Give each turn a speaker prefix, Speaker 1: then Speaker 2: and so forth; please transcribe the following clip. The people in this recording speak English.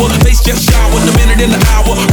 Speaker 1: power. Face just showered, the minute in the hour.